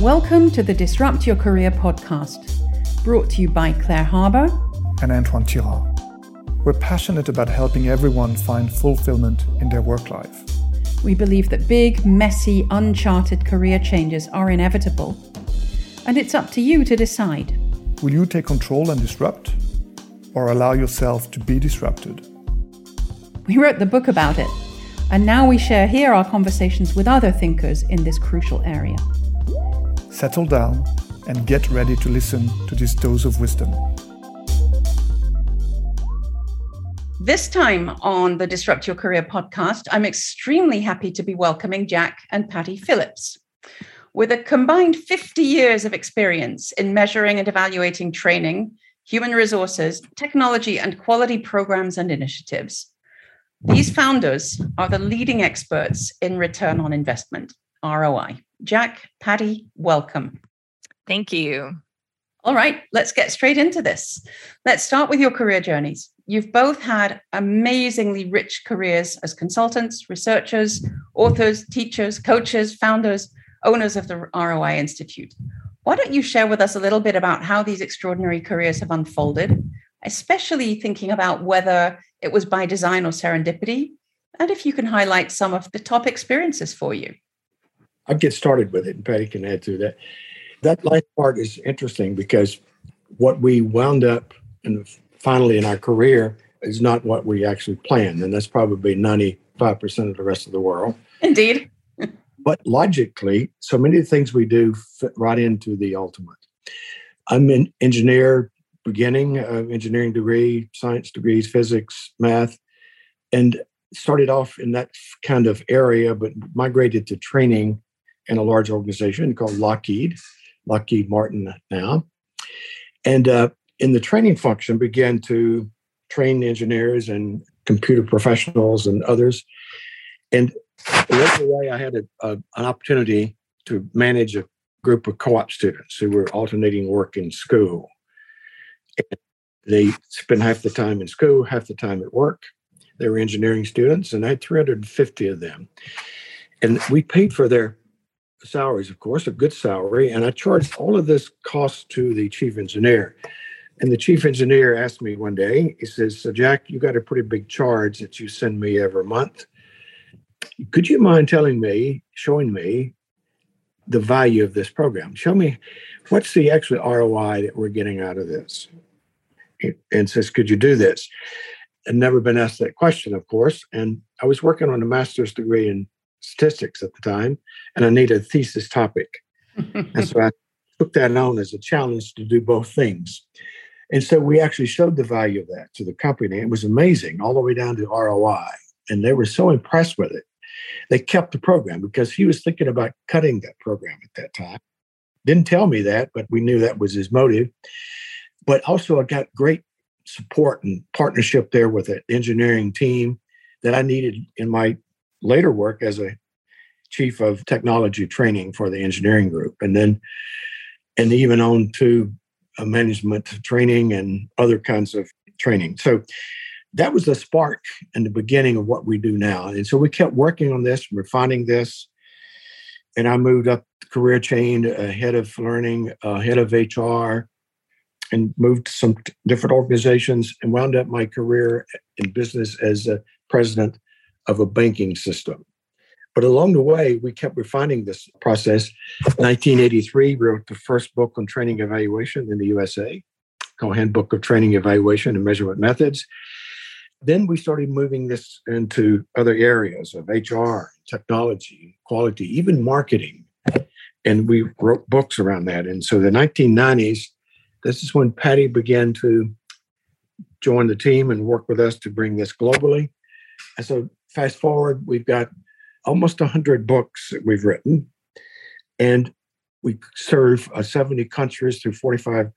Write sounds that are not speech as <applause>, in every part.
Welcome to the Disrupt Your Career podcast, brought to you by Claire Harbour and Antoine Tirard. We're passionate about helping everyone find fulfillment in their work life. We believe that big, messy, uncharted career changes are inevitable, and it's up to you to decide. Will you take control and disrupt, or allow yourself to be disrupted? We wrote the book about it, and now we share here our conversations with other thinkers in this crucial area settle down, and get ready to listen to this dose of wisdom. This time on the Disrupt Your Career podcast, I'm extremely happy to be welcoming Jack and Patty Phillips. With a combined 50 years of experience in measuring and evaluating training, human resources, technology, and quality programs and initiatives, these founders are the leading experts in return on investment, ROI. Jack, Patty, welcome. Thank you. All right, let's get straight into this. Let's start with your career journeys. You've both had amazingly rich careers as consultants, researchers, authors, teachers, coaches, founders, owners of the ROI Institute. Why don't you share with us a little bit about how these extraordinary careers have unfolded, especially thinking about whether it was by design or serendipity, and if you can highlight some of the top experiences for you? I'll get started with it, and Patty can add to that. That life part is interesting because what we wound up and finally in our career is not what we actually planned, and that's probably ninety five percent of the rest of the world. Indeed. <laughs> but logically, so many of the things we do fit right into the ultimate. I'm an engineer, beginning uh, engineering degree, science degrees, physics, math, and started off in that kind of area, but migrated to training in a large organization called Lockheed, Lockheed Martin now. And uh, in the training function, began to train engineers and computer professionals and others. And along the way, I had a, a, an opportunity to manage a group of co-op students who were alternating work in school. They spent half the time in school, half the time at work. They were engineering students, and I had 350 of them. And we paid for their salaries, of course, a good salary, and I charged all of this cost to the chief engineer. And the chief engineer asked me one day, he says, So, Jack, you got a pretty big charge that you send me every month. Could you mind telling me, showing me the value of this program? Show me what's the actual ROI that we're getting out of this? And says, Could you do this? I'd never been asked that question, of course. And I was working on a master's degree in statistics at the time, and I needed a thesis topic. <laughs> and so I took that on as a challenge to do both things. And so we actually showed the value of that to the company. It was amazing, all the way down to ROI. And they were so impressed with it. They kept the program because he was thinking about cutting that program at that time. Didn't tell me that, but we knew that was his motive. But also, I got great support and partnership there with an engineering team that I needed in my later work as a chief of technology training for the engineering group, and then and even on to management training and other kinds of training. So that was the spark and the beginning of what we do now. And so we kept working on this, refining this. And I moved up the career chain, uh, head of learning, uh, head of HR, and moved to some different organizations and wound up my career in business as a president of a banking system. But along the way, we kept refining this process. 1983, wrote the first book on training evaluation in the USA, called Handbook of Training Evaluation and Measurement Methods. Then we started moving this into other areas of HR, technology, quality, even marketing. And we wrote books around that. And so the 1990s, this is when Patty began to join the team and work with us to bring this globally. And so fast forward, we've got almost 100 books that we've written, and we serve uh, 70 countries through 45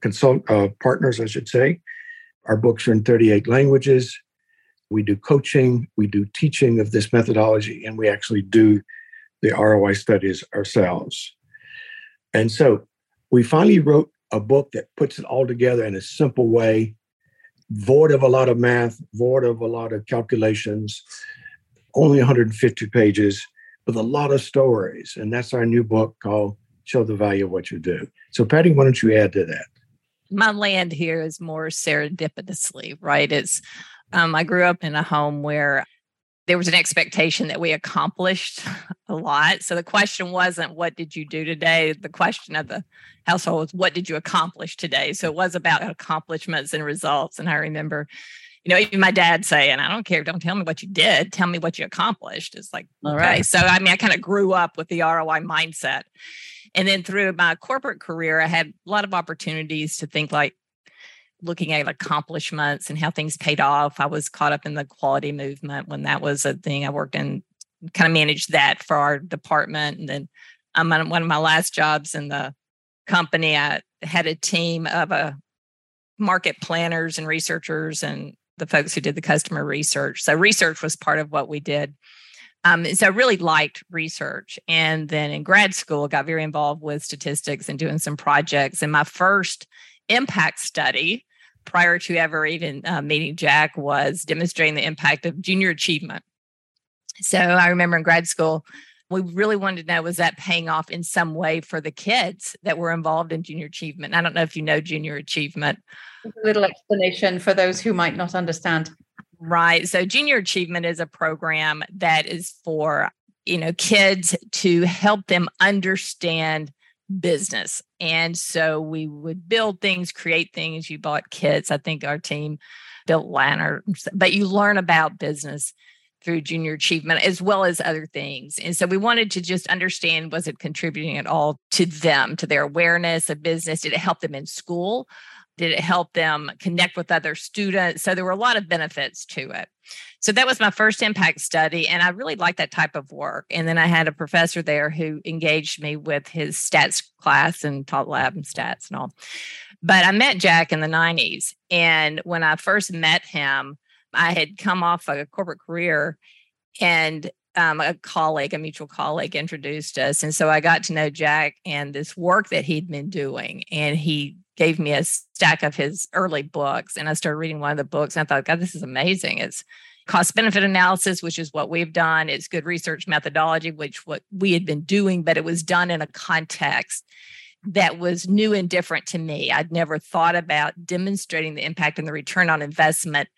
consult uh, partners, I should say. Our books are in 38 languages. We do coaching, we do teaching of this methodology, and we actually do the ROI studies ourselves. And so we finally wrote a book that puts it all together in a simple way void of a lot of math, void of a lot of calculations, only 150 pages, with a lot of stories. And that's our new book called Show the Value of What You Do. So, Patty, why don't you add to that? My land here is more serendipitously, right? It's um, I grew up in a home where there was an expectation that we accomplished <laughs> a lot. So the question wasn't, what did you do today? The question of the household was, what did you accomplish today? So it was about accomplishments and results. And I remember, you know, even my dad saying, I don't care, don't tell me what you did, tell me what you accomplished. It's like, All okay. Right. So, I mean, I kind of grew up with the ROI mindset. And then through my corporate career, I had a lot of opportunities to think like, looking at accomplishments and how things paid off. I was caught up in the quality movement when that was a thing. I worked in kind of managed that for our department. And then um, one of my last jobs in the company, I had a team of a uh, market planners and researchers and the folks who did the customer research. So research was part of what we did. Um, so I really liked research. And then in grad school, got very involved with statistics and doing some projects. And my first impact study prior to ever even uh, meeting Jack was demonstrating the impact of junior achievement. So I remember in grad school, we really wanted to know was that paying off in some way for the kids that were involved in junior achievement. I don't know if you know junior achievement. A little explanation for those who might not understand. Right. So junior achievement is a program that is for, you know, kids to help them understand business. And so we would build things, create things. You bought kits. I think our team built lanterns, but you learn about business through junior achievement as well as other things. And so we wanted to just understand was it contributing at all to them, to their awareness of business? Did it help them in school? Did it help them connect with other students? So there were a lot of benefits to it. So that was my first impact study. And I really liked that type of work. And then I had a professor there who engaged me with his stats class and taught lab and stats and all. But I met Jack in the 90s. And when I first met him, I had come off a corporate career and um, a colleague, a mutual colleague, introduced us. And so I got to know Jack and this work that he'd been doing. And he gave me a stack of his early books. And I started reading one of the books. And I thought, God, this is amazing. It's cost benefit analysis, which is what we've done. It's good research methodology, which what we had been doing, but it was done in a context that was new and different to me. I'd never thought about demonstrating the impact and the return on investment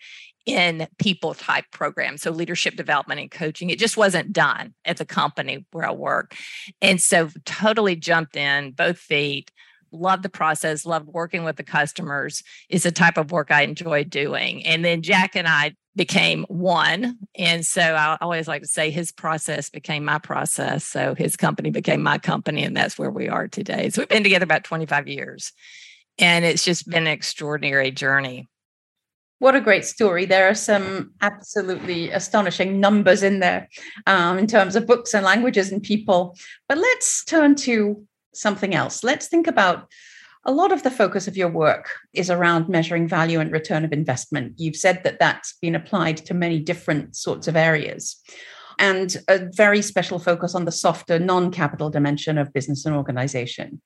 in people type programs so leadership development and coaching it just wasn't done at the company where i work and so totally jumped in both feet loved the process loved working with the customers is the type of work i enjoy doing and then jack and i became one and so i always like to say his process became my process so his company became my company and that's where we are today so we've been together about 25 years and it's just been an extraordinary journey what a great story. There are some absolutely astonishing numbers in there um, in terms of books and languages and people. But let's turn to something else. Let's think about a lot of the focus of your work is around measuring value and return of investment. You've said that that's been applied to many different sorts of areas and a very special focus on the softer non capital dimension of business and organization.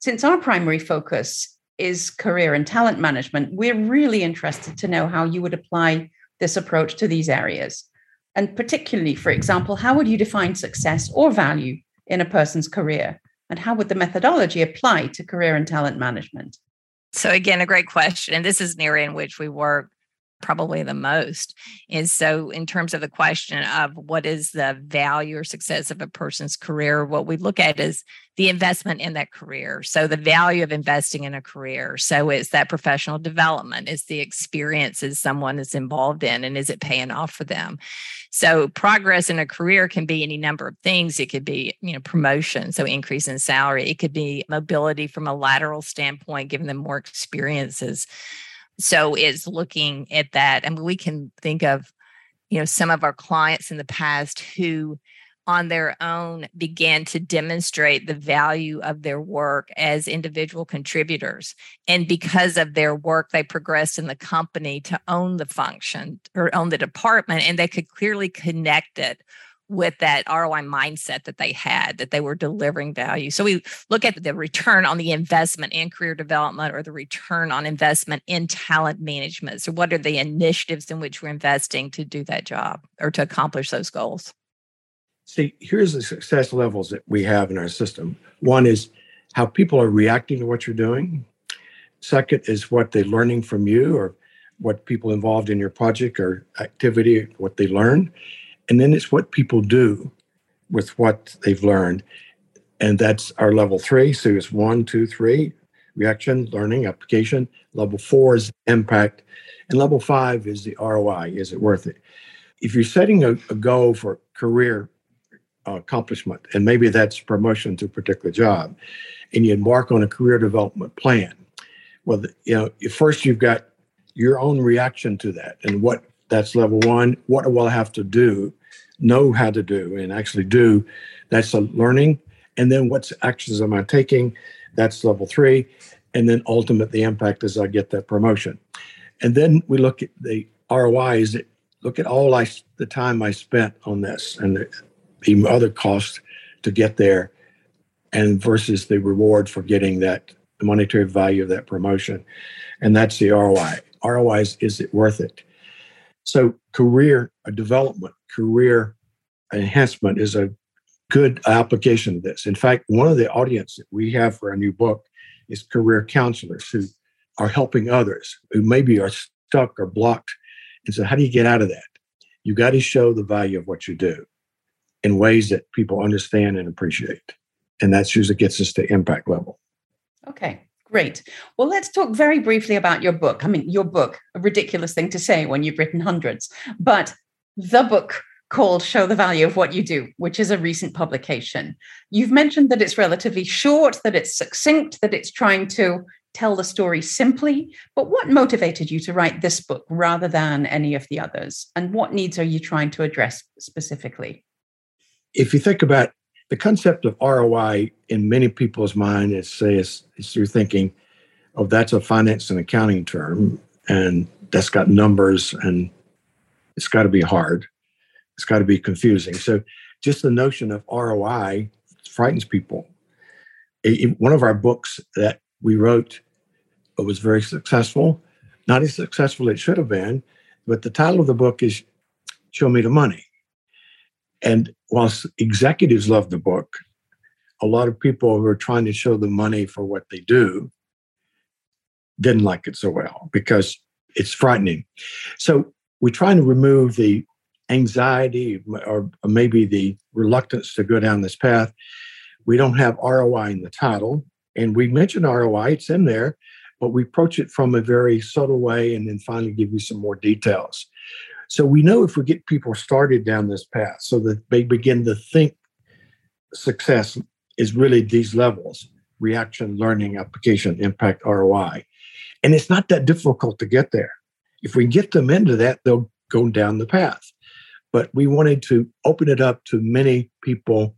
Since our primary focus is career and talent management, we're really interested to know how you would apply this approach to these areas. And particularly, for example, how would you define success or value in a person's career? And how would the methodology apply to career and talent management? So, again, a great question. And this is an area in which we work probably the most. And so, in terms of the question of what is the value or success of a person's career, what we look at is the investment in that career. So, the value of investing in a career. So, it's that professional development, is the experiences someone is involved in, and is it paying off for them? So, progress in a career can be any number of things. It could be, you know, promotion, so increase in salary. It could be mobility from a lateral standpoint, giving them more experiences so is looking at that I and we can think of you know some of our clients in the past who on their own began to demonstrate the value of their work as individual contributors and because of their work they progressed in the company to own the function or own the department and they could clearly connect it with that ROI mindset that they had, that they were delivering value. So we look at the return on the investment in career development or the return on investment in talent management. So, what are the initiatives in which we're investing to do that job or to accomplish those goals? See, here's the success levels that we have in our system. One is how people are reacting to what you're doing. Second is what they're learning from you or what people involved in your project or activity, what they learn. And then it's what people do with what they've learned. And that's our level three. So it's one, two, three reaction, learning, application. Level four is impact. And level five is the ROI. Is it worth it? If you're setting a, a goal for career uh, accomplishment, and maybe that's promotion to a particular job, and you embark on a career development plan, well, you know, first you've got your own reaction to that and what that's level one. What will I have to do? Know how to do and actually do. That's a learning. And then what's actions am I taking? That's level three. And then ultimate the impact as I get that promotion. And then we look at the ROI is it look at all I, the time I spent on this and the, the other costs to get there and versus the reward for getting that monetary value of that promotion. And that's the ROI. ROI is, is it worth it? So career development, career enhancement is a good application of this. In fact, one of the audience that we have for our new book is career counselors who are helping others who maybe are stuck or blocked. And so, how do you get out of that? You got to show the value of what you do in ways that people understand and appreciate. And that's usually gets us to impact level. Okay, great. Well, let's talk very briefly about your book. I mean, your book, a ridiculous thing to say when you've written hundreds, but the book called Show the Value of What You Do, which is a recent publication. You've mentioned that it's relatively short, that it's succinct, that it's trying to tell the story simply. But what motivated you to write this book rather than any of the others? And what needs are you trying to address specifically? If you think about the concept of ROI in many people's mind is say is, is you're thinking, oh, that's a finance and accounting term, and that's got numbers and it's got to be hard it's got to be confusing. So just the notion of ROI frightens people. One of our books that we wrote was very successful, not as successful as it should have been, but the title of the book is Show Me the Money. And whilst executives love the book, a lot of people who are trying to show the money for what they do didn't like it so well because it's frightening. So we're trying to remove the anxiety or maybe the reluctance to go down this path. We don't have ROI in the title, and we mention ROI, it's in there, but we approach it from a very subtle way and then finally give you some more details. So we know if we get people started down this path so that they begin to think success is really these levels reaction, learning, application, impact, ROI. And it's not that difficult to get there. If we get them into that, they'll go down the path but we wanted to open it up to many people,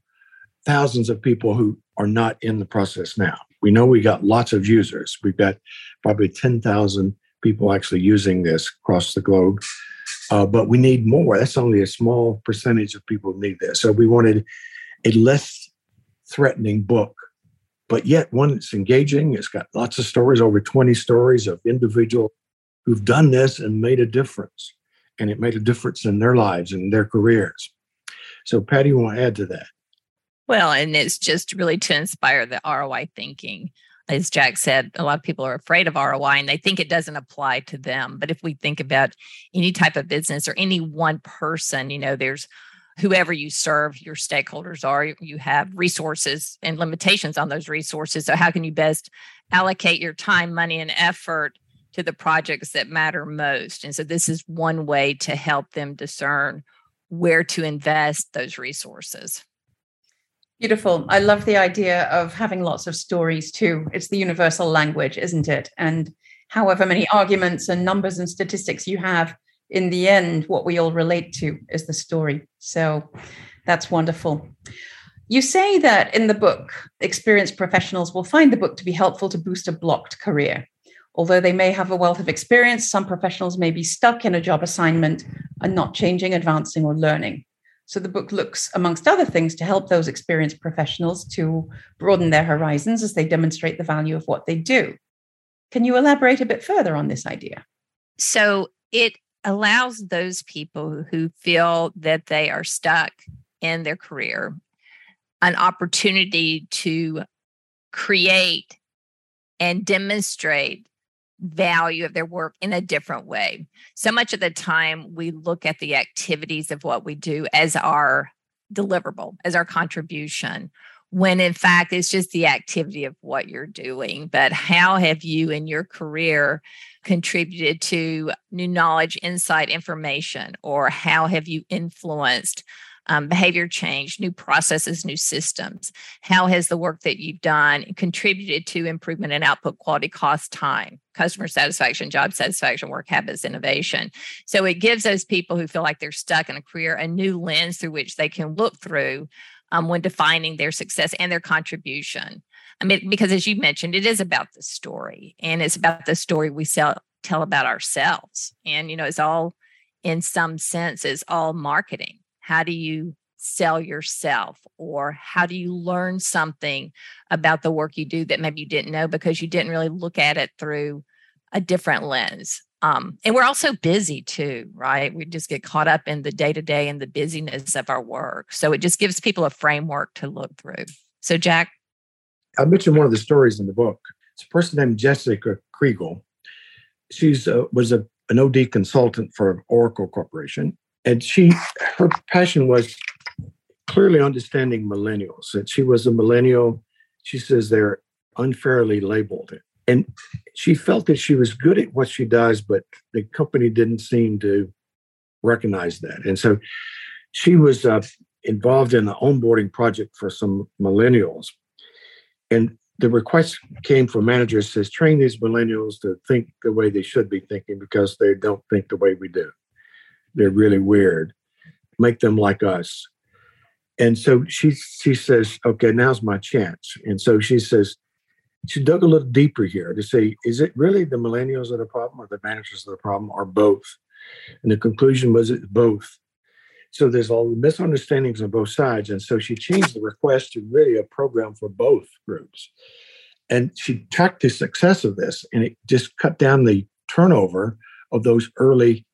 thousands of people who are not in the process now. We know we got lots of users. We've got probably 10,000 people actually using this across the globe. Uh, but we need more. That's only a small percentage of people need this. So we wanted a less threatening book, but yet one that's engaging. It's got lots of stories, over 20 stories of individuals who've done this and made a difference and it made a difference in their lives and their careers. So, Patty, you want to add to that? Well, and it's just really to inspire the ROI thinking. As Jack said, a lot of people are afraid of ROI and they think it doesn't apply to them. But if we think about any type of business or any one person, you know, there's whoever you serve, your stakeholders are, you have resources and limitations on those resources. So, how can you best allocate your time, money, and effort to the projects that matter most. And so this is one way to help them discern where to invest those resources. Beautiful. I love the idea of having lots of stories too. It's the universal language, isn't it? And however many arguments and numbers and statistics you have, in the end, what we all relate to is the story. So that's wonderful. You say that in the book, experienced professionals will find the book to be helpful to boost a blocked career. Although they may have a wealth of experience, some professionals may be stuck in a job assignment and not changing, advancing, or learning. So the book looks, amongst other things, to help those experienced professionals to broaden their horizons as they demonstrate the value of what they do. Can you elaborate a bit further on this idea? So it allows those people who feel that they are stuck in their career an opportunity to create and demonstrate value of their work in a different way. So much of the time, we look at the activities of what we do as our deliverable, as our contribution, when in fact it's just the activity of what you're doing. But how have you in your career contributed to new knowledge, insight, information, or how have you influenced? Um, behavior change, new processes, new systems? How has the work that you've done contributed to improvement in output quality, cost, time, customer satisfaction, job satisfaction, work habits, innovation? So it gives those people who feel like they're stuck in a career a new lens through which they can look through um, when defining their success and their contribution. I mean, because as you mentioned, it is about the story and it's about the story we sell, tell about ourselves. And, you know, it's all, in some sense, is all marketing how do you sell yourself? Or how do you learn something about the work you do that maybe you didn't know because you didn't really look at it through a different lens? Um, and we're also busy too right? We just get caught up in the day to day and the busyness of our work. So it just gives people a framework to look through. So jack? I mentioned one of the stories in the book. It's a person named jessica kriegel. She's uh, was a, an od consultant for oracle corporation and she her passion was clearly understanding millennials. And she was a millennial she says they're unfairly labeled. And she felt that she was good at what she does but the company didn't seem to recognize that. And so she was uh, involved in an onboarding project for some millennials. And the request came from managers says train these millennials to think the way they should be thinking because they don't think the way we do they're really weird. Make them like us. And so she she says, okay, now's my chance. And so she says, she dug a little deeper here to say, is it really the millennials that are the problem or the managers that are the problem or both? And the conclusion was it's both. So there's all the misunderstandings on both sides. And so she changed the request to really a program for both groups. And she tracked the success of this and it just cut down the turnover of those early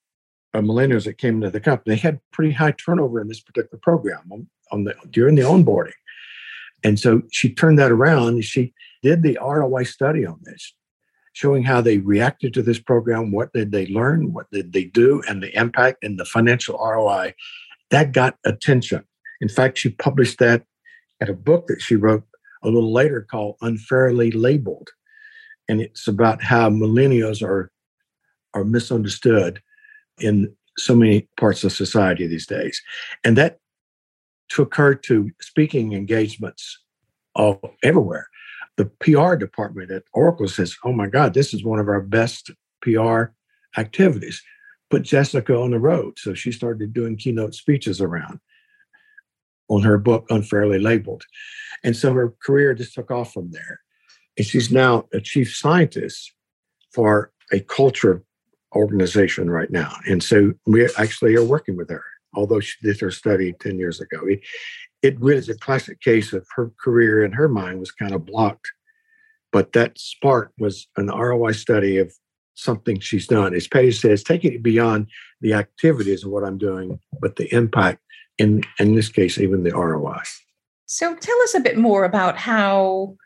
Uh, millennials that came into the company, they had pretty high turnover in this particular program on, on the during the onboarding. And so she turned that around. She did the ROI study on this, showing how they reacted to this program, what did they learn, what did they do, and the impact and the financial ROI. That got attention. In fact, she published that at a book that she wrote a little later called Unfairly Labeled. And it's about how millennials are, are misunderstood in so many parts of society these days. And that took her to speaking engagements all everywhere. The PR department at Oracle says, Oh my God, this is one of our best PR activities. Put Jessica on the road. So she started doing keynote speeches around on her book, Unfairly Labeled. And so her career just took off from there. And she's now a chief scientist for a culture organization right now. And so we actually are working with her, although she did her study 10 years ago. It, it really is a classic case of her career in her mind was kind of blocked. But that spark was an ROI study of something she's done. As Patty says, taking it beyond the activities of what I'm doing, but the impact, in, in this case, even the ROI. So tell us a bit more about how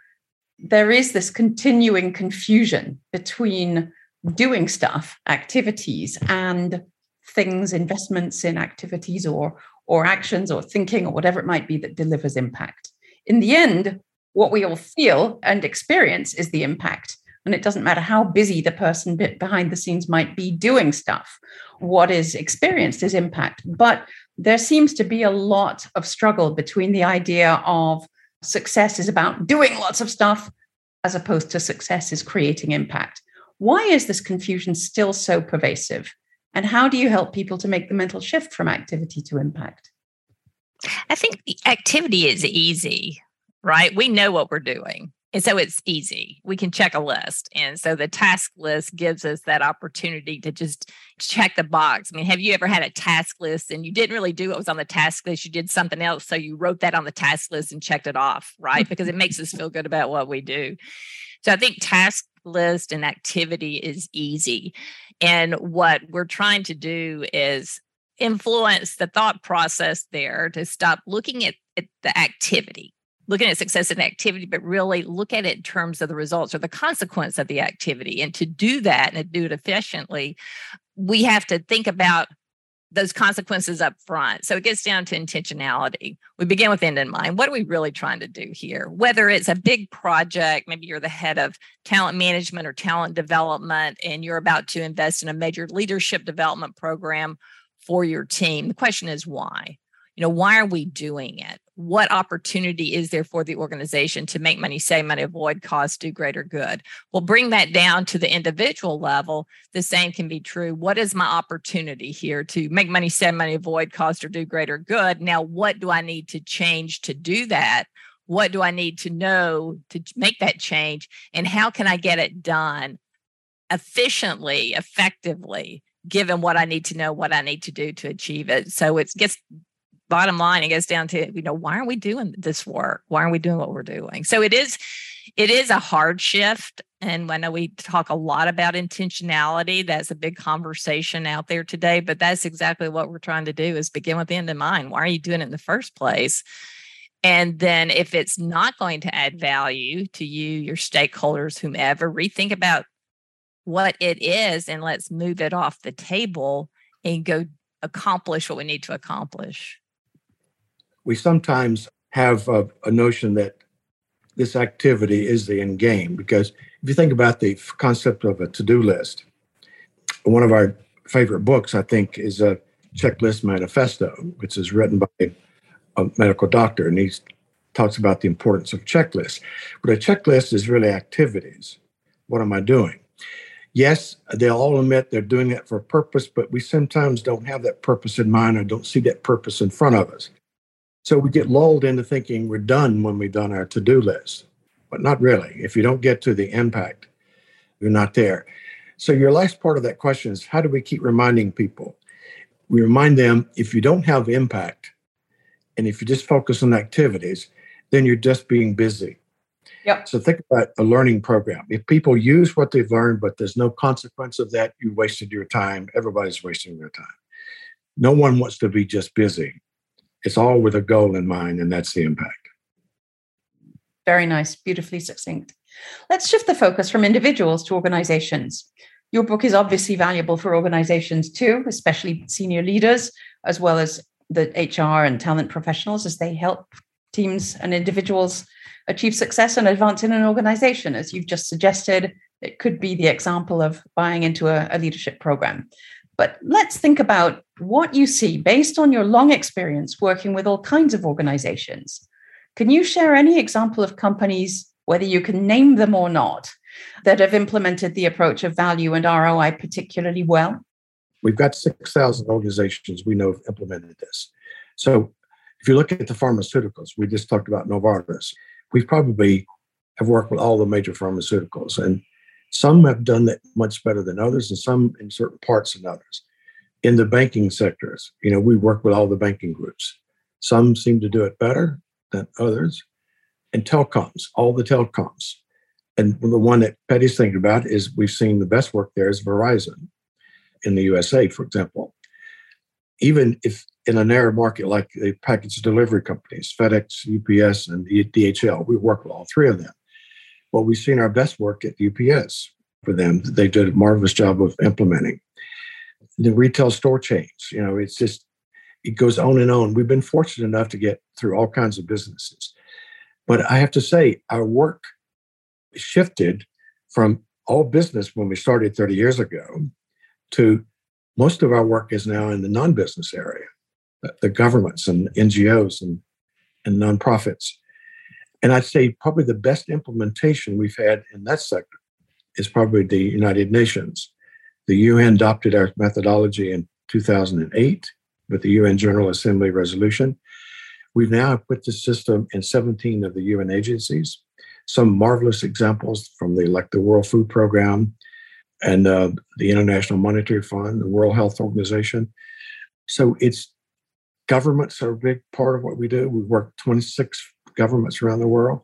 there is this continuing confusion between doing stuff, activities, and things, investments in activities or or actions or thinking or whatever it might be that delivers impact. In the end, what we all feel and experience is the impact. And it doesn't matter how busy the person behind the scenes might be doing stuff. What is experienced is impact. But there seems to be a lot of struggle between the idea of success is about doing lots of stuff as opposed to success is creating impact. Why is this confusion still so pervasive? And how do you help people to make the mental shift from activity to impact? I think the activity is easy, right? We know what we're doing. And so it's easy. We can check a list. And so the task list gives us that opportunity to just check the box. I mean, have you ever had a task list and you didn't really do what was on the task list? You did something else. So you wrote that on the task list and checked it off, right? because it makes us <laughs> feel good about what we do. So I think task list and activity is easy. And what we're trying to do is influence the thought process there to stop looking at, at the activity looking at success in activity, but really look at it in terms of the results or the consequence of the activity. And to do that and do it efficiently, we have to think about those consequences up front. So it gets down to intentionality. We begin with end in mind. What are we really trying to do here? Whether it's a big project, maybe you're the head of talent management or talent development, and you're about to invest in a major leadership development program for your team. The question is why? You know, why are we doing it? what opportunity is there for the organization to make money, save money, avoid costs, do greater good? We'll bring that down to the individual level. The same can be true. What is my opportunity here to make money, save money, avoid cost, or do greater good? Now, what do I need to change to do that? What do I need to know to make that change? And how can I get it done efficiently, effectively? given what I need to know, what I need to do to achieve it. So it gets bottom line, it goes down to, you know, why aren't we doing this work? Why aren't we doing what we're doing? So it is, it is a hard shift. And I know we talk a lot about intentionality. That's a big conversation out there today, but that's exactly what we're trying to do is begin with the end in mind. Why are you doing it in the first place? And then if it's not going to add value to you, your stakeholders, whomever, rethink about what it is and let's move it off the table and go accomplish what we need to accomplish we sometimes have a, a notion that this activity is the end game because if you think about the concept of a to-do list one of our favorite books i think is a checklist manifesto which is written by a medical doctor and he talks about the importance of checklists. But a checklist is really activities. What am i doing? Yes they'll all admit they're doing it for a purpose but we sometimes don't have that purpose in mind or don't see that purpose in front of us so we get lulled into thinking we're done when we've done our to do list, but not really. If you don't get to the impact, you're not there. So, your last part of that question is how do we keep reminding people? We remind them if you don't have impact and if you just focus on activities, then you're just being busy. Yep. So think about a learning program. If people use what they've learned, but there's no consequence of that, you wasted your time. Everybody's wasting their time. No one wants to be just busy. It's all with a goal in mind, and that's the impact. Very nice, beautifully succinct. Let's shift the focus from individuals to organizations. Your book is obviously valuable for organizations too, especially senior leaders, as well as the HR and talent professionals as they help teams and individuals achieve success and advance in an organization. As you've just suggested, it could be the example of buying into a, a leadership program. But let's think about what you see based on your long experience working with all kinds of organizations. Can you share any example of companies, whether you can name them or not, that have implemented the approach of value and ROI particularly well? We've got 6,000 organizations we know have implemented this. So if you look at the pharmaceuticals, we just talked about Novartis. We probably have worked with all the major pharmaceuticals, and some have done that much better than others, and some in certain parts than others. In the banking sectors, you know, we work with all the banking groups. Some seem to do it better than others. And telecoms, all the telecoms. And the one that Patty's thinking about is we've seen the best work there is Verizon in the USA, for example. Even if in a narrow market like the package delivery companies, FedEx, UPS, and DHL, we work with all three of them. Well, we've seen our best work at UPS for them. They did a marvelous job of implementing the retail store chains. You know, it's just it goes on and on. We've been fortunate enough to get through all kinds of businesses, but I have to say our work shifted from all business when we started 30 years ago to most of our work is now in the non-business area, the governments and NGOs and, and nonprofits. And I'd say probably the best implementation we've had in that sector is probably the United Nations. The UN adopted our methodology in 2008 with the UN General Assembly resolution. We've now put the system in 17 of the UN agencies. Some marvelous examples from the like the World Food Program and uh, the International Monetary Fund, the World Health Organization. So it's governments are a big part of what we do. We work 26 governments around the world.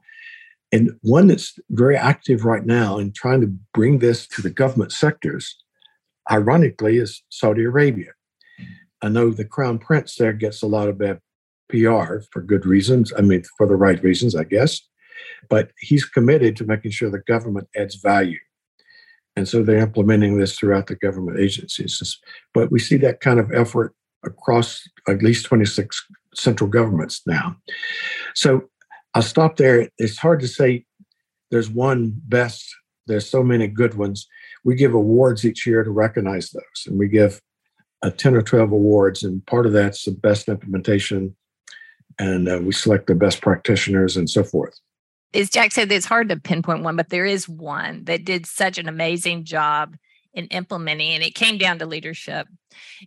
And one that's very active right now in trying to bring this to the government sectors, ironically, is Saudi Arabia. I know the Crown Prince there gets a lot of bad PR for good reasons. I mean, for the right reasons, I guess. But he's committed to making sure the government adds value. And so they're implementing this throughout the government agencies. But we see that kind of effort across at least 26 central governments now. So I'll stop there. It's hard to say there's one best, there's so many good ones. We give awards each year to recognize those, and we give a 10 or 12 awards, and part of that's the best implementation, and uh, we select the best practitioners and so forth. As Jack said, it's hard to pinpoint one, but there is one that did such an amazing job in implementing, and it came down to leadership.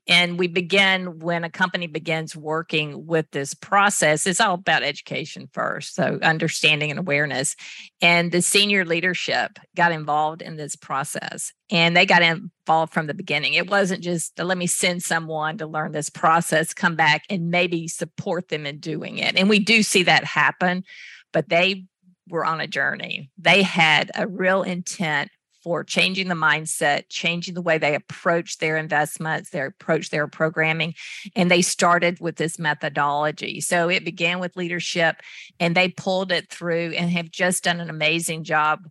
And we begin when a company begins working with this process, it's all about education first. So, understanding and awareness. And the senior leadership got involved in this process and they got involved from the beginning. It wasn't just let me send someone to learn this process, come back and maybe support them in doing it. And we do see that happen, but they were on a journey. They had a real intent for changing the mindset, changing the way they approach their investments, their approach their programming. And they started with this methodology. So it began with leadership and they pulled it through and have just done an amazing job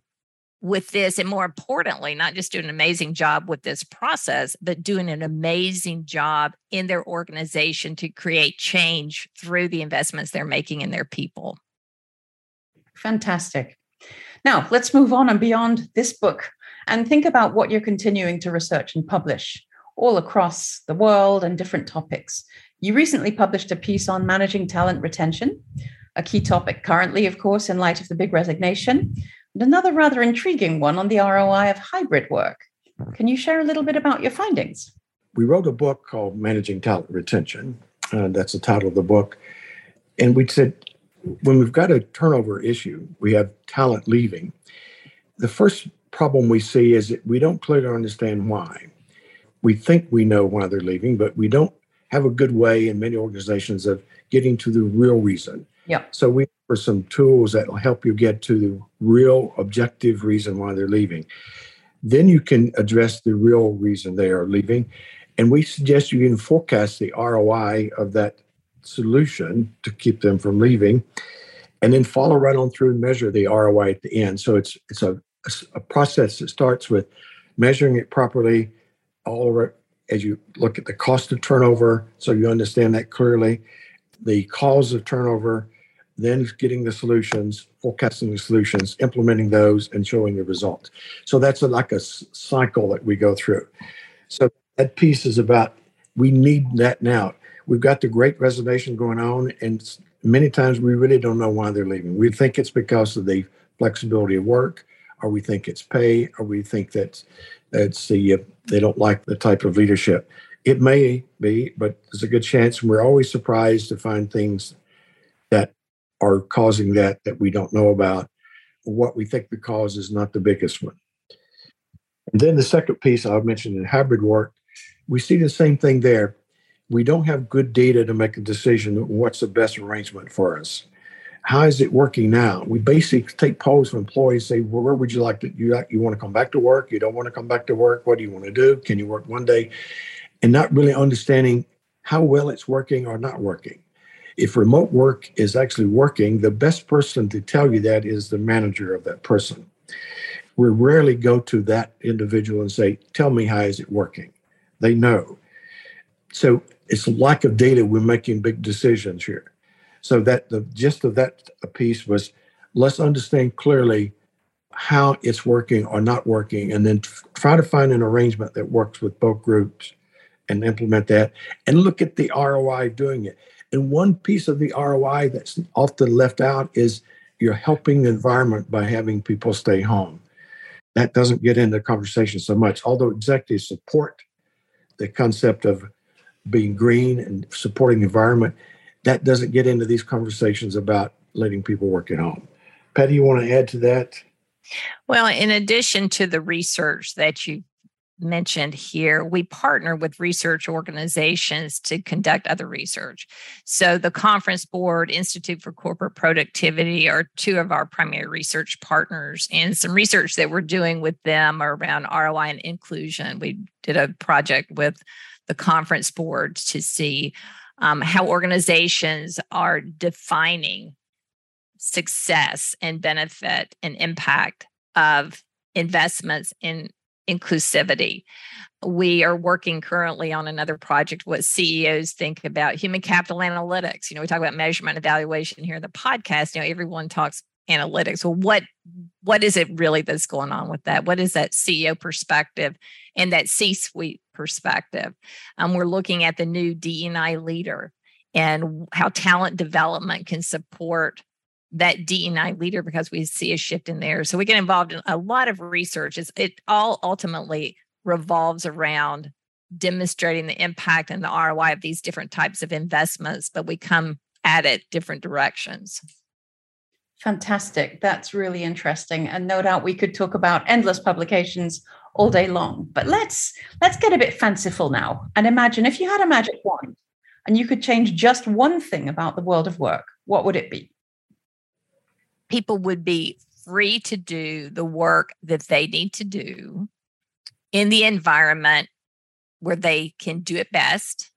with this. And more importantly, not just doing an amazing job with this process, but doing an amazing job in their organization to create change through the investments they're making in their people. Fantastic. Now, let's move on and beyond this book and think about what you're continuing to research and publish all across the world and different topics. You recently published a piece on managing talent retention, a key topic currently, of course, in light of the big resignation, and another rather intriguing one on the ROI of hybrid work. Can you share a little bit about your findings? We wrote a book called Managing Talent Retention. Uh, that's the title of the book. And we said, when we've got a turnover issue, we have talent leaving. The first problem we see is that we don't clearly understand why. We think we know why they're leaving, but we don't have a good way in many organizations of getting to the real reason. Yeah. So we offer some tools that will help you get to the real objective reason why they're leaving. Then you can address the real reason they are leaving. And we suggest you can forecast the ROI of that solution to keep them from leaving. And then follow right on through and measure the ROI at the end. So it's it's a a, process that starts with measuring it properly all over as you look at the cost of turnover so you understand that clearly. The cause of turnover then getting the solutions forecasting the solutions implementing those and showing the results. So that's a, like a cycle that we go through. So that piece is about we need that now. We've got the great resignation going on and many times we really don't know why they're leaving. We think it's because of the flexibility of work or we think it's pay, or we think that it's the uh, they don't like the type of leadership. It may be, but there's a good chance. And we're always surprised to find things that are causing that that we don't know about. What we think the cause is not the biggest one. And then the second piece I've mentioned in hybrid work, we see the same thing there. We don't have good data to make a decision what's the best arrangement for us how is it working now? We basically take polls from employees, say, well, where would you like to, you, you want to come back to work? You don't want to come back to work? What do you want to do? Can you work one day? And not really understanding how well it's working or not working. If remote work is actually working, the best person to tell you that is the manager of that person. We rarely go to that individual and say, tell me how is it working? They know. So it's lack of data. We're making big decisions here. So that the gist of that uh, piece was let's understand clearly how it's working or not working, and then try to find an arrangement that works with both groups and implement that and look at the ROI doing it. And one piece of the ROI that's often left out is you're helping the environment by having people stay home. That doesn't get into the conversation so much, although executives support the concept of being green and supporting the environment that doesn't get into these conversations about letting people work at home. Patty, you want to add to that? Well, in addition to the research that you mentioned here, we partner with research organizations to conduct other research. So, the Conference Board, Institute for Corporate Productivity are two of our primary research partners, and some research that we're doing with them around ROI and inclusion. We did a project with the conference Board to see um, how organizations are defining success and benefit and impact of investments in inclusivity. We are working currently on another project what CEOs think about human capital analytics. You know, we talk about measurement evaluation here in the podcast. You know, everyone talks analytics. Well, what what is it really that's going on with that? What is that CEO perspective and that C-suite perspective? Um, we're looking at the new DEI leader and how talent development can support that DEI leader because we see a shift in there. So we get involved in a lot of research. It's, it all ultimately revolves around demonstrating the impact and the ROI of these different types of investments, but we come at it different directions. Fantastic. That's really interesting. And no doubt we could talk about endless publications all day long. But let's let's get a bit fanciful now and imagine if you had a magic wand and you could change just one thing about the world of work, what would it be? people would be free to do the work that they need to do in the environment where they can do it best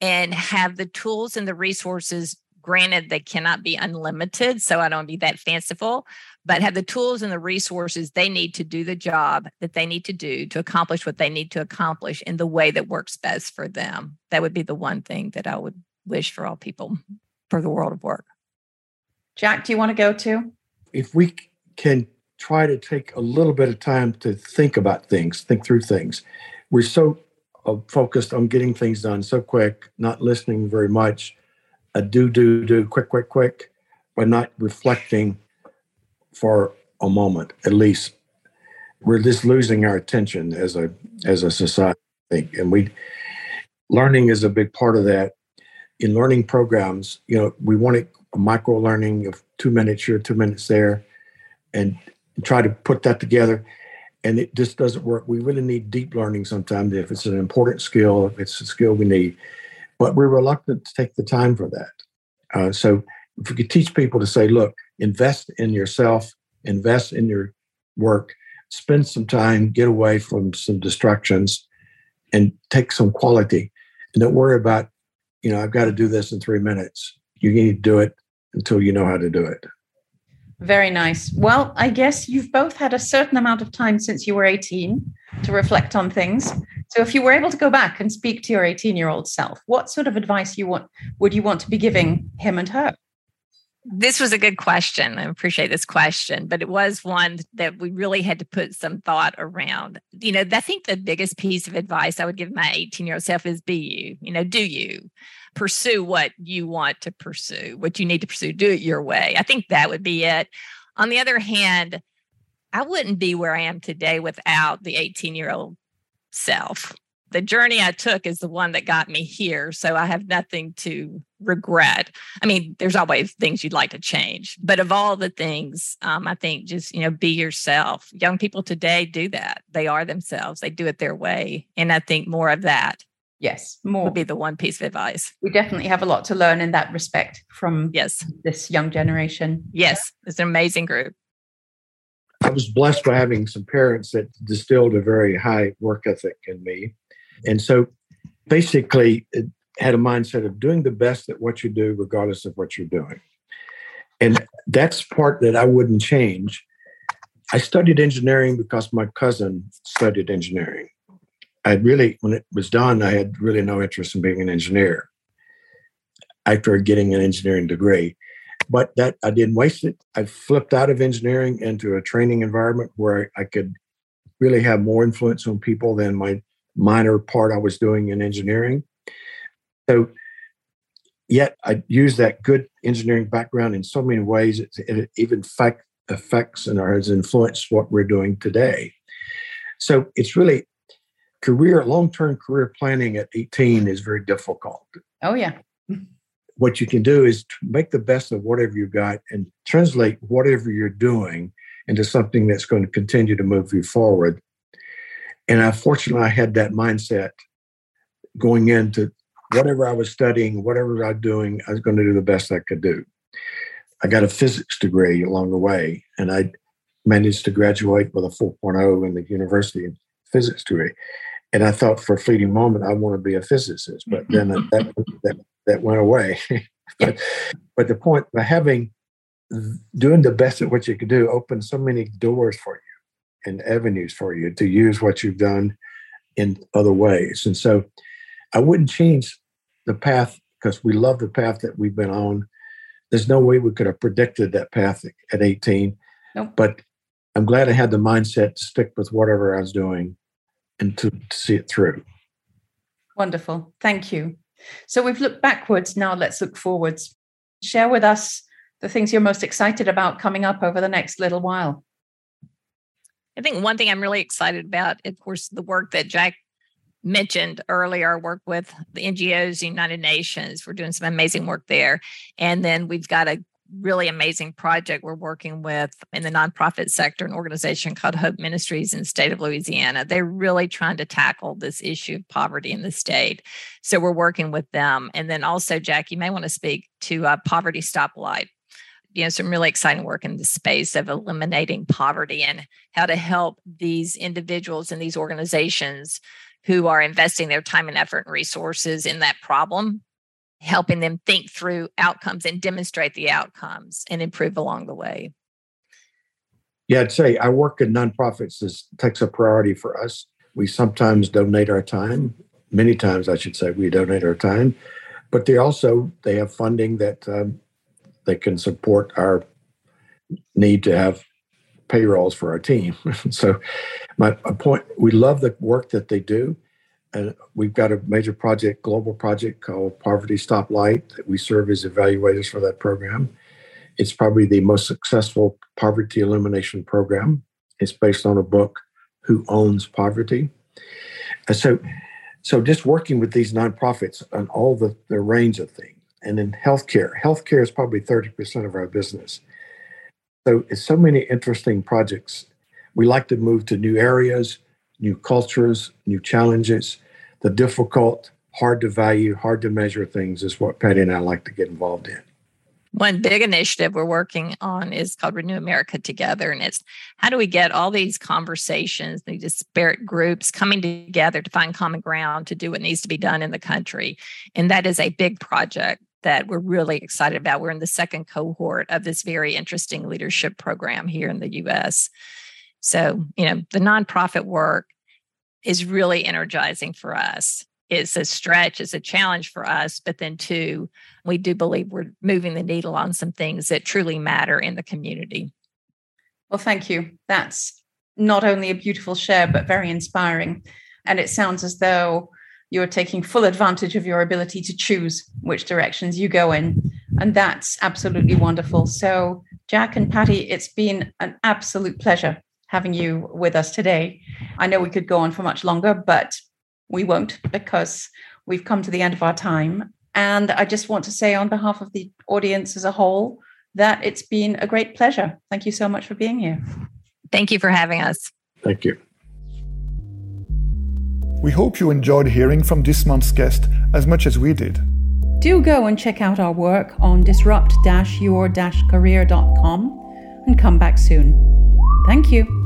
and have the tools and the resources granted they cannot be unlimited so i don't be that fanciful but have the tools and the resources they need to do the job that they need to do to accomplish what they need to accomplish in the way that works best for them. That would be the one thing that i would wish for all people for the world of work. Jack, do you want to go too? If we can try to take a little bit of time to think about things, think through things, we're so uh, focused on getting things done so quick, not listening very much, a do, do, do, quick, quick, quick, but not reflecting for a moment at least. We're just losing our attention as a as a society, and we learning is a big part of that. In learning programs, you know, we want it a micro learning of two minutes here, two minutes there, and try to put that together. And it just doesn't work. We really need deep learning sometimes if it's an important skill, if it's a skill we need. But we're reluctant to take the time for that. Uh, so if we could teach people to say, look, invest in yourself, invest in your work, spend some time, get away from some distractions, and take some quality. And don't worry about, you know, I've got to do this in three minutes. You need to do it until you know how to do it. Very nice. Well, I guess you've both had a certain amount of time since you were 18 to reflect on things. So if you were able to go back and speak to your 18 year old self, what sort of advice you want would you want to be giving him and her? This was a good question. I appreciate this question, but it was one that we really had to put some thought around. You know, I think the biggest piece of advice I would give my 18 year old self is be you, you know, do you pursue what you want to pursue, what you need to pursue, do it your way. I think that would be it. On the other hand, I wouldn't be where I am today without the 18 year old self. The journey I took is the one that got me here. So I have nothing to regret. I mean, there's always things you'd like to change, but of all the things, um, I think just, you know, be yourself. Young people today do that. They are themselves, they do it their way. And I think more of that yes more would be the one piece of advice we definitely have a lot to learn in that respect from yes this young generation yes it's an amazing group i was blessed by having some parents that distilled a very high work ethic in me and so basically it had a mindset of doing the best at what you do regardless of what you're doing and that's part that i wouldn't change i studied engineering because my cousin studied engineering I really, when it was done, I had really no interest in being an engineer after getting an engineering degree. But that I didn't waste it. I flipped out of engineering into a training environment where I could really have more influence on people than my minor part I was doing in engineering. So, yet I use that good engineering background in so many ways. It, it even fact, affects and has influenced what we're doing today. So it's really career, long term career planning at 18 is very difficult. Oh, yeah. What you can do is make the best of whatever you got and translate whatever you're doing into something that's going to continue to move you forward. And unfortunately, I had that mindset going into whatever I was studying, whatever I was doing, I was going to do the best I could do. I got a physics degree along the way, and I managed to graduate with a 4.0 in the university physics degree. And I thought for a fleeting moment, I want to be a physicist, but then that, that, that went away. <laughs> but, but the point by having doing the best at what you could do opens so many doors for you and avenues for you to use what you've done in other ways. And so I wouldn't change the path because we love the path that we've been on. There's no way we could have predicted that path at 18. Nope. But I'm glad I had the mindset to stick with whatever I was doing and to, to see it through. Wonderful. Thank you. So we've looked backwards. Now let's look forwards. Share with us the things you're most excited about coming up over the next little while. I think one thing I'm really excited about, of course, the work that Jack mentioned earlier, work with the NGOs, United Nations. We're doing some amazing work there. And then we've got a really amazing project we're working with in the nonprofit sector, an organization called Hope Ministries in the state of Louisiana. They're really trying to tackle this issue of poverty in the state. So we're working with them. And then also, Jack, you may want to speak to uh, Poverty Stoplight. You know, some really exciting work in the space of eliminating poverty and how to help these individuals and these organizations who are investing their time and effort and resources in that problem helping them think through outcomes and demonstrate the outcomes and improve along the way. Yeah, I'd say I work in nonprofits. This takes a priority for us. We sometimes donate our time. Many times, I should say, we donate our time, but they also they have funding that um, they can support our need to have payrolls for our team. <laughs> so, my point: we love the work that they do, and we've got a major project, global project called Poverty Stoplight that we serve as evaluators for that program. It's probably the most successful poverty elimination program. It's based on a book, Who Owns Poverty? And so, so just working with these nonprofits on all the, the range of things. And in healthcare, healthcare is probably 30% of our business. So it's so many interesting projects. We like to move to new areas new cultures, new challenges. The difficult, hard to value, hard to measure things is what Patty and I like to get involved in. One big initiative we're working on is called Renew America Together. And it's how do we get all these conversations, these disparate groups coming together to find common ground to do what needs to be done in the country? And that is a big project that we're really excited about. We're in the second cohort of this very interesting leadership program here in the US. So, you know, the nonprofit work is really energizing for us. It's a stretch, it's a challenge for us, but then too, we do believe we're moving the needle on some things that truly matter in the community. Well, thank you. That's not only a beautiful share, but very inspiring. And it sounds as though you're taking full advantage of your ability to choose which directions you go in. And that's absolutely wonderful. So, Jack and Patty, it's been an absolute pleasure having you with us today. I know we could go on for much longer, but we won't because we've come to the end of our time. And I just want to say, on behalf of the audience as a whole, that it's been a great pleasure. Thank you so much for being here. Thank you for having us. Thank you. We hope you enjoyed hearing from this month's guest as much as we did. Do go and check out our work on disrupt your career.com and come back soon. Thank you.